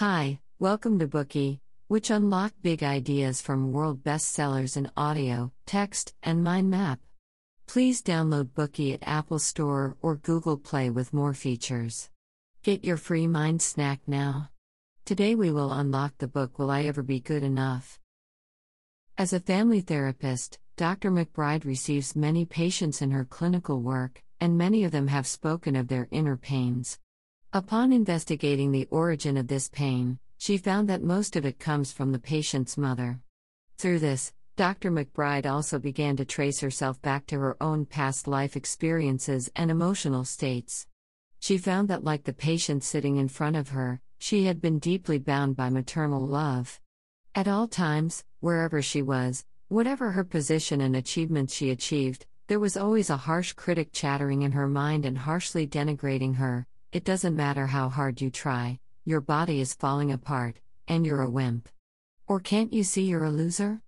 Hi, welcome to Bookey, which unlock big ideas from world bestsellers in audio, text, and mind map. Please download Bookey at Apple Store or Google Play with more features. Get your free mind snack now. Today we will unlock the book Will I Ever Be Good Enough? As a family therapist, Dr. McBride receives many patients in her clinical work, and many of them have spoken of their inner pains. Upon investigating the origin of this pain, she found that most of it comes from the patient's mother. Through this, Dr. McBride also began to trace herself back to her own past life experiences and emotional states. She found that, like the patient sitting in front of her, she had been deeply bound by maternal love. At all times, wherever she was, whatever her position and achievements she achieved, there was always a harsh critic chattering in her mind and harshly denigrating her. It doesn't matter how hard you try, your body is falling apart, and you're a wimp. Or can't you see you're a loser?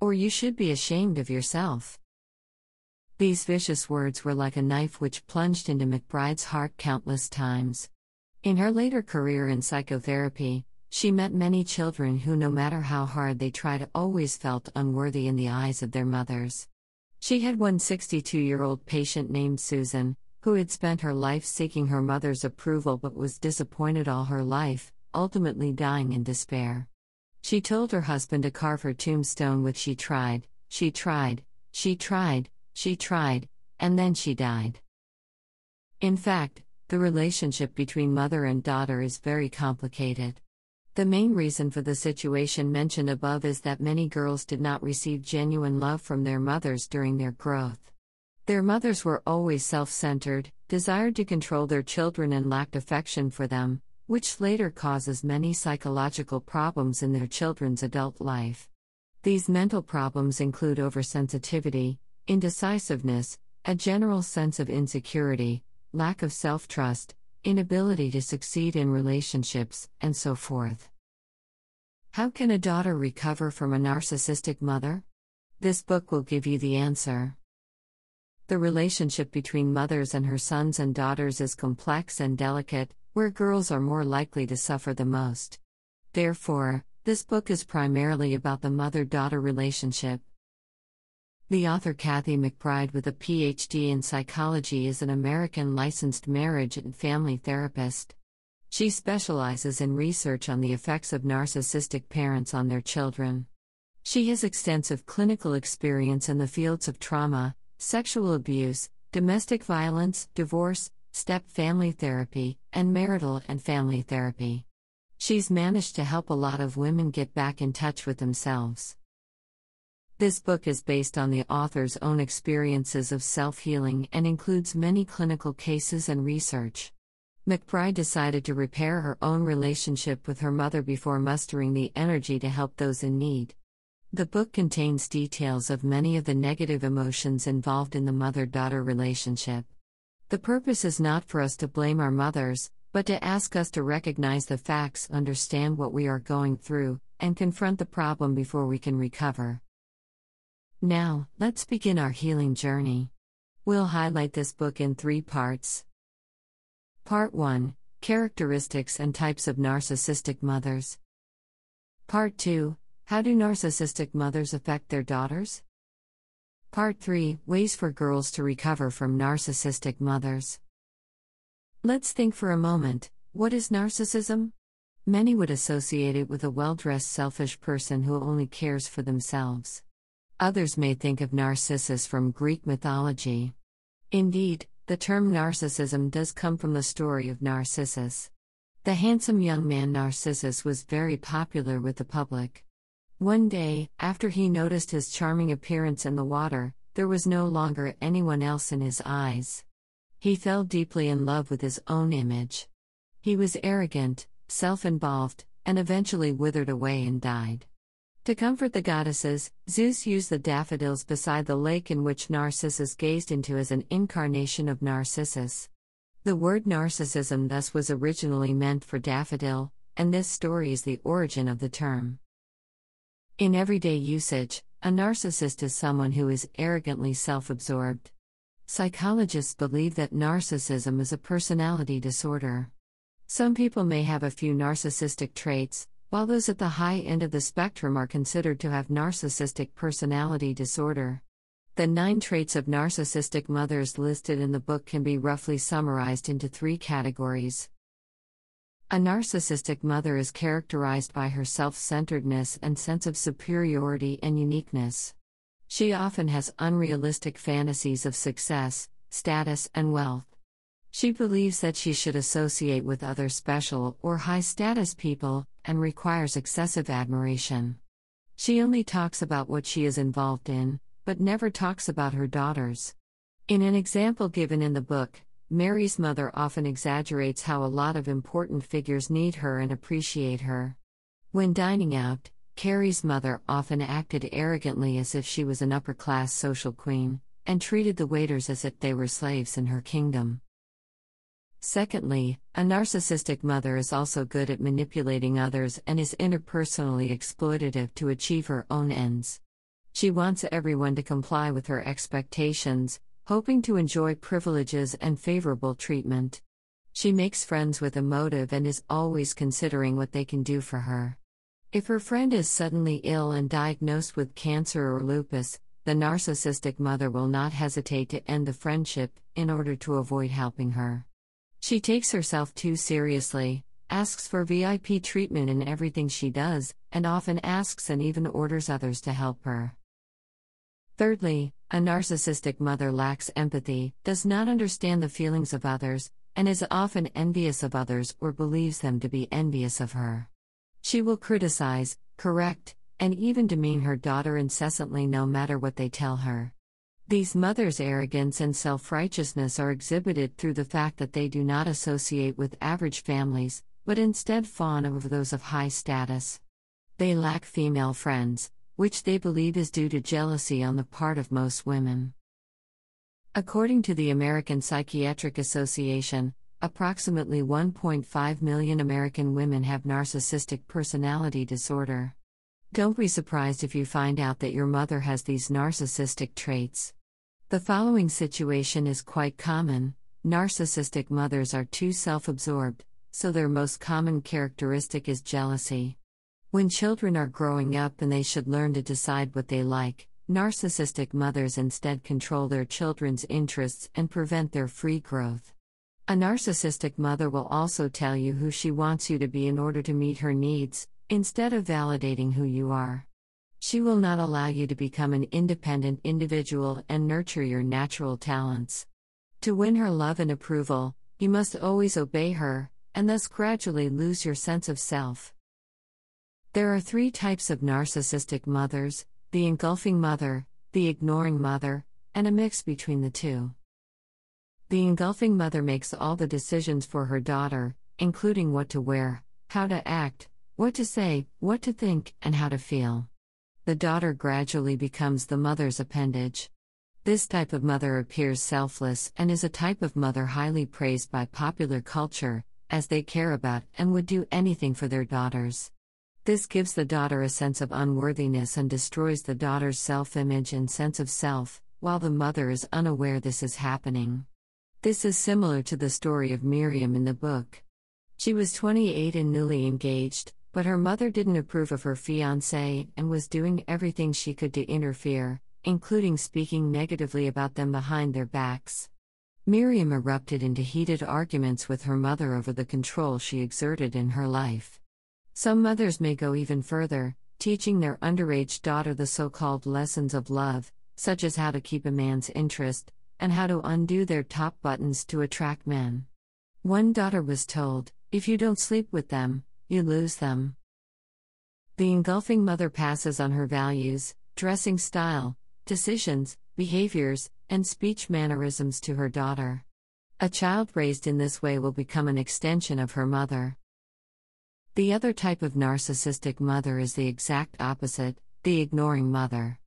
Or you should be ashamed of yourself. These vicious words were like a knife which plunged into McBride's heart countless times. In her later career in psychotherapy, she met many children who, no matter how hard they tried, always felt unworthy in the eyes of their mothers. She had one 62 year old patient named Susan, who had spent her life seeking her mother's approval but was disappointed all her life, ultimately dying in despair. She told her husband to carve her tombstone with she tried, she tried, she tried, she tried, and then she died. In fact, the relationship between mother and daughter is very complicated. The main reason for the situation mentioned above is that many girls did not receive genuine love from their mothers during their growth. Their mothers were always self centered, desired to control their children, and lacked affection for them, which later causes many psychological problems in their children's adult life. These mental problems include oversensitivity, indecisiveness, a general sense of insecurity, lack of self trust, inability to succeed in relationships, and so forth. How can a daughter recover from a narcissistic mother? This book will give you the answer. The relationship between mothers and her sons and daughters is complex and delicate, where girls are more likely to suffer the most. Therefore, this book is primarily about the mother daughter relationship. The author Karyl McBride, with a PhD in psychology, is an American licensed marriage and family therapist. She specializes in research on the effects of narcissistic parents on their children. She has extensive clinical experience in the fields of trauma, sexual abuse, domestic violence, divorce, step family therapy, and marital and family therapy. She's managed to help a lot of women get back in touch with themselves. This book is based on the author's own experiences of self healing and includes many clinical cases and research. McBride decided to repair her own relationship with her mother before mustering the energy to help those in need. The book contains details of many of the negative emotions involved in the mother daughter relationship. The purpose is not for us to blame our mothers, but to ask us to recognize the facts, understand what we are going through, and confront the problem before we can recover. Now, let's begin our healing journey. We'll highlight this book in three parts. Part 1 Characteristics and Types of Narcissistic Mothers. Part 2 How do narcissistic mothers affect their daughters? Part 3 Ways for Girls to Recover from Narcissistic Mothers. Let's think for a moment what is narcissism? Many would associate it with a well dressed, selfish person who only cares for themselves. Others may think of Narcissus from Greek mythology. Indeed, the term narcissism does come from the story of Narcissus. The handsome young man Narcissus was very popular with the public. One day, after he noticed his charming appearance in the water, there was no longer anyone else in his eyes. He fell deeply in love with his own image. He was arrogant, self involved, and eventually withered away and died. To comfort the goddesses, Zeus used the daffodils beside the lake in which Narcissus gazed into as an incarnation of Narcissus. The word narcissism thus was originally meant for daffodil, and this story is the origin of the term. In everyday usage, a narcissist is someone who is arrogantly self absorbed. Psychologists believe that narcissism is a personality disorder. Some people may have a few narcissistic traits, while those at the high end of the spectrum are considered to have narcissistic personality disorder. The nine traits of narcissistic mothers listed in the book can be roughly summarized into three categories. A narcissistic mother is characterized by her self centeredness and sense of superiority and uniqueness. She often has unrealistic fantasies of success, status, and wealth. She believes that she should associate with other special or high status people and requires excessive admiration. She only talks about what she is involved in, but never talks about her daughters. In an example given in the book, Mary's mother often exaggerates how a lot of important figures need her and appreciate her. When dining out, Carrie's mother often acted arrogantly as if she was an upper class social queen, and treated the waiters as if they were slaves in her kingdom. Secondly, a narcissistic mother is also good at manipulating others and is interpersonally exploitative to achieve her own ends. She wants everyone to comply with her expectations, hoping to enjoy privileges and favorable treatment. She makes friends with a motive and is always considering what they can do for her. If her friend is suddenly ill and diagnosed with cancer or lupus, the narcissistic mother will not hesitate to end the friendship in order to avoid helping her. She takes herself too seriously, asks for VIP treatment in everything she does, and often asks and even orders others to help her. Thirdly, a narcissistic mother lacks empathy, does not understand the feelings of others, and is often envious of others or believes them to be envious of her. She will criticize, correct, and even demean her daughter incessantly no matter what they tell her. These mothers' arrogance and self righteousness are exhibited through the fact that they do not associate with average families, but instead fawn over those of high status. They lack female friends, which they believe is due to jealousy on the part of most women. According to the American Psychiatric Association, approximately 1.5 million American women have narcissistic personality disorder. Don't be surprised if you find out that your mother has these narcissistic traits. The following situation is quite common narcissistic mothers are too self absorbed, so their most common characteristic is jealousy. When children are growing up and they should learn to decide what they like, narcissistic mothers instead control their children's interests and prevent their free growth. A narcissistic mother will also tell you who she wants you to be in order to meet her needs, instead of validating who you are. She will not allow you to become an independent individual and nurture your natural talents. To win her love and approval, you must always obey her, and thus gradually lose your sense of self. There are three types of narcissistic mothers the engulfing mother, the ignoring mother, and a mix between the two. The engulfing mother makes all the decisions for her daughter, including what to wear, how to act, what to say, what to think, and how to feel. The daughter gradually becomes the mother's appendage. This type of mother appears selfless and is a type of mother highly praised by popular culture, as they care about and would do anything for their daughters. This gives the daughter a sense of unworthiness and destroys the daughter's self image and sense of self, while the mother is unaware this is happening. This is similar to the story of Miriam in the book. She was 28 and newly engaged, but her mother didn't approve of her fiancé and was doing everything she could to interfere, including speaking negatively about them behind their backs. Miriam erupted into heated arguments with her mother over the control she exerted in her life. Some mothers may go even further, teaching their underage daughter the so called lessons of love, such as how to keep a man's interest, and how to undo their top buttons to attract men. One daughter was told, If you don't sleep with them, you lose them. The engulfing mother passes on her values, dressing style, decisions, behaviors, and speech mannerisms to her daughter. A child raised in this way will become an extension of her mother. The other type of narcissistic mother is the exact opposite the ignoring mother.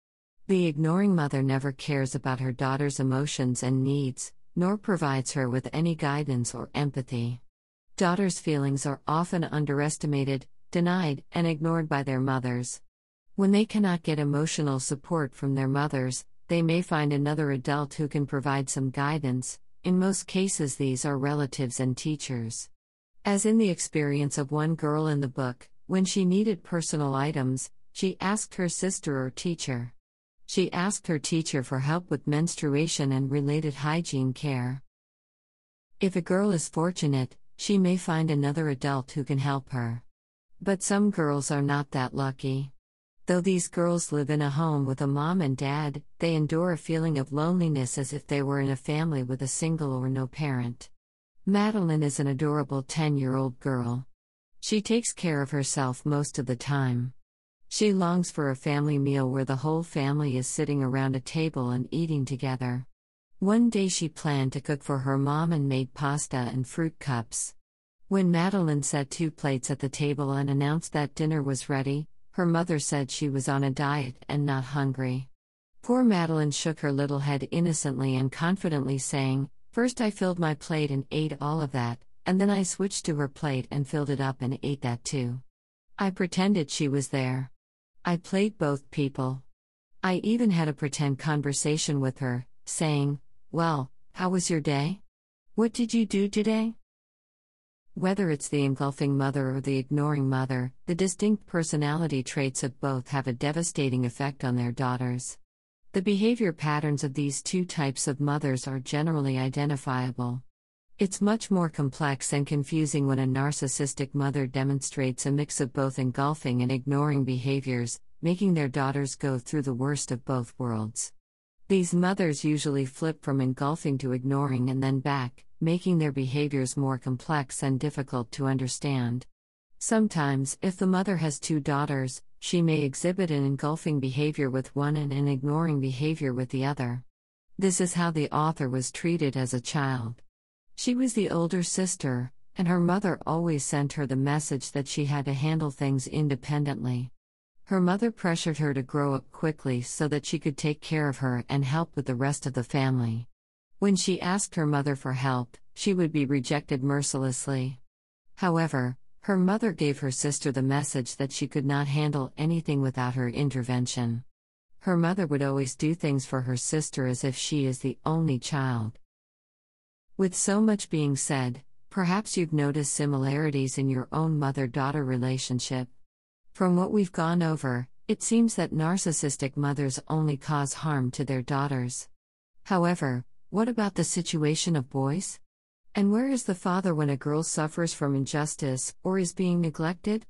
The ignoring mother never cares about her daughter's emotions and needs, nor provides her with any guidance or empathy. Daughters' feelings are often underestimated, denied, and ignored by their mothers. When they cannot get emotional support from their mothers, they may find another adult who can provide some guidance. In most cases, these are relatives and teachers. As in the experience of one girl in the book, when she needed personal items, she asked her sister or teacher. She asked her teacher for help with menstruation and related hygiene care. If a girl is fortunate, she may find another adult who can help her. But some girls are not that lucky. Though these girls live in a home with a mom and dad, they endure a feeling of loneliness as if they were in a family with a single or no parent. Madeline is an adorable 10 year old girl. She takes care of herself most of the time. She longs for a family meal where the whole family is sitting around a table and eating together. One day she planned to cook for her mom and made pasta and fruit cups. When Madeline set two plates at the table and announced that dinner was ready, her mother said she was on a diet and not hungry. Poor Madeline shook her little head innocently and confidently, saying, First I filled my plate and ate all of that, and then I switched to her plate and filled it up and ate that too. I pretended she was there. I played both people. I even had a pretend conversation with her, saying, Well, how was your day? What did you do today? Whether it's the engulfing mother or the ignoring mother, the distinct personality traits of both have a devastating effect on their daughters. The behavior patterns of these two types of mothers are generally identifiable. It's much more complex and confusing when a narcissistic mother demonstrates a mix of both engulfing and ignoring behaviors, making their daughters go through the worst of both worlds. These mothers usually flip from engulfing to ignoring and then back, making their behaviors more complex and difficult to understand. Sometimes, if the mother has two daughters, she may exhibit an engulfing behavior with one and an ignoring behavior with the other. This is how the author was treated as a child. She was the older sister, and her mother always sent her the message that she had to handle things independently. Her mother pressured her to grow up quickly so that she could take care of her and help with the rest of the family. When she asked her mother for help, she would be rejected mercilessly. However, her mother gave her sister the message that she could not handle anything without her intervention. Her mother would always do things for her sister as if she is the only child. With so much being said, perhaps you've noticed similarities in your own mother daughter relationship. From what we've gone over, it seems that narcissistic mothers only cause harm to their daughters. However, what about the situation of boys? And where is the father when a girl suffers from injustice or is being neglected?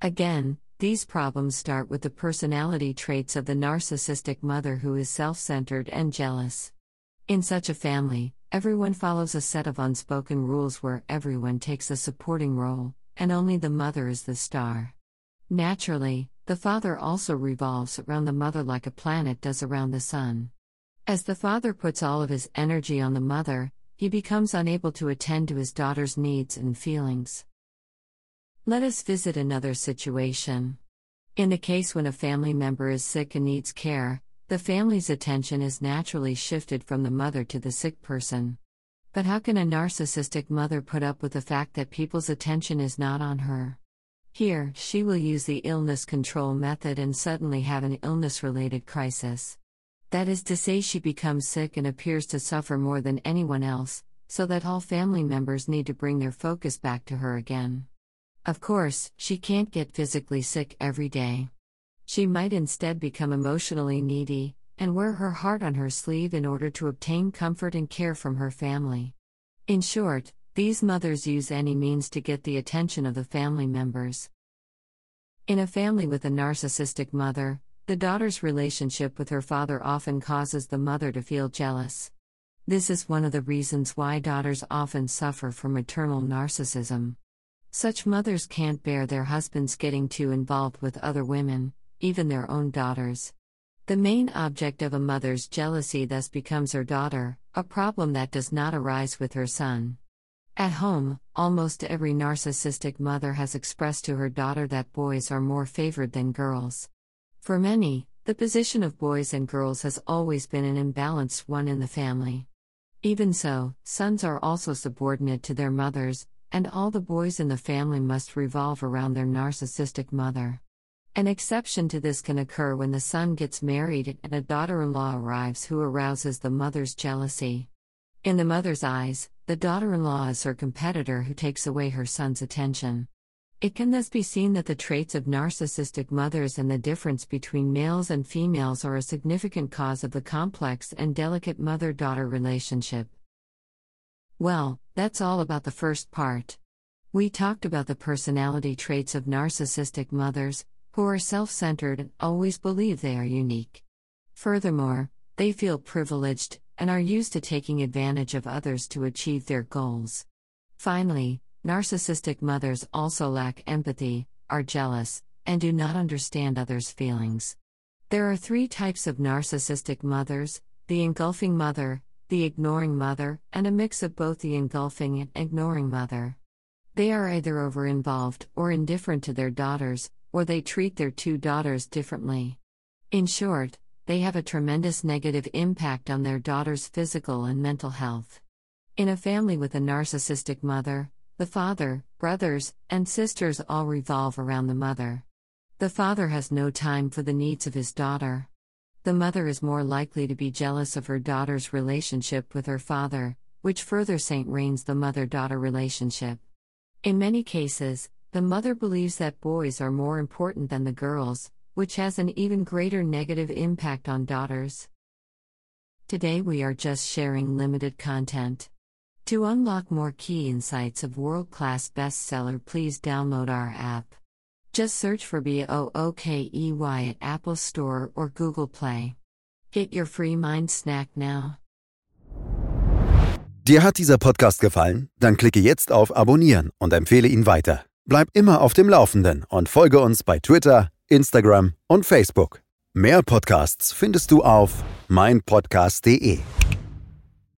Again, these problems start with the personality traits of the narcissistic mother who is self centered and jealous. In such a family, Everyone follows a set of unspoken rules where everyone takes a supporting role, and only the mother is the star. Naturally, the father also revolves around the mother like a planet does around the sun. As the father puts all of his energy on the mother, he becomes unable to attend to his daughter's needs and feelings. Let us visit another situation. In the case when a family member is sick and needs care, the family's attention is naturally shifted from the mother to the sick person. But how can a narcissistic mother put up with the fact that people's attention is not on her? Here, she will use the illness control method and suddenly have an illness related crisis. That is to say, she becomes sick and appears to suffer more than anyone else, so that all family members need to bring their focus back to her again. Of course, she can't get physically sick every day. She might instead become emotionally needy and wear her heart on her sleeve in order to obtain comfort and care from her family. In short, these mothers use any means to get the attention of the family members. In a family with a narcissistic mother, the daughter's relationship with her father often causes the mother to feel jealous. This is one of the reasons why daughters often suffer from maternal narcissism. Such mothers can't bear their husbands getting too involved with other women, even their own daughters. The main object of a mother's jealousy thus becomes her daughter, a problem that does not arise with her son. At home, almost every narcissistic mother has expressed to her daughter that boys are more favored than girls. For many, the position of boys and girls has always been an imbalanced one in the family. Even so, sons are also subordinate to their mothers, and all the boys in the family must revolve around their narcissistic mother. An exception to this can occur when the son gets married and a daughter in law arrives who arouses the mother's jealousy. In the mother's eyes, the daughter in law is her competitor who takes away her son's attention. It can thus be seen that the traits of narcissistic mothers and the difference between males and females are a significant cause of the complex and delicate mother daughter relationship. Well, that's all about the first part. We talked about the personality traits of narcissistic mothers, who are self centered and always believe they are unique. Furthermore, they feel privileged and are used to taking advantage of others to achieve their goals. Finally, narcissistic mothers also lack empathy, are jealous, and do not understand others' feelings. There are three types of narcissistic mothers the engulfing mother, the ignoring mother, and a mix of both the engulfing and ignoring mother. They are either over involved or indifferent to their daughters, or they treat their two daughters differently. In short, they have a tremendous negative impact on their daughter's physical and mental health. In a family with a narcissistic mother, the father, brothers, and sisters all revolve around the mother. The father has no time for the needs of his daughter the mother is more likely to be jealous of her daughter's relationship with her father, which further Rains the mother daughter relationship. In many cases, the mother believes that boys are more important than the girls, which has an even greater negative impact on daughters. Today we are just sharing limited content. To unlock more key insights of world class bestseller, please download our app. Just search for BOOKEY at Apple Store or Google Play. Get your free mind snack now. Dir hat dieser Podcast gefallen? Dann klicke jetzt auf Abonnieren und empfehle ihn weiter. Bleib immer auf dem Laufenden und folge uns bei Twitter, Instagram und Facebook. Mehr Podcasts findest du auf meinpodcast.de.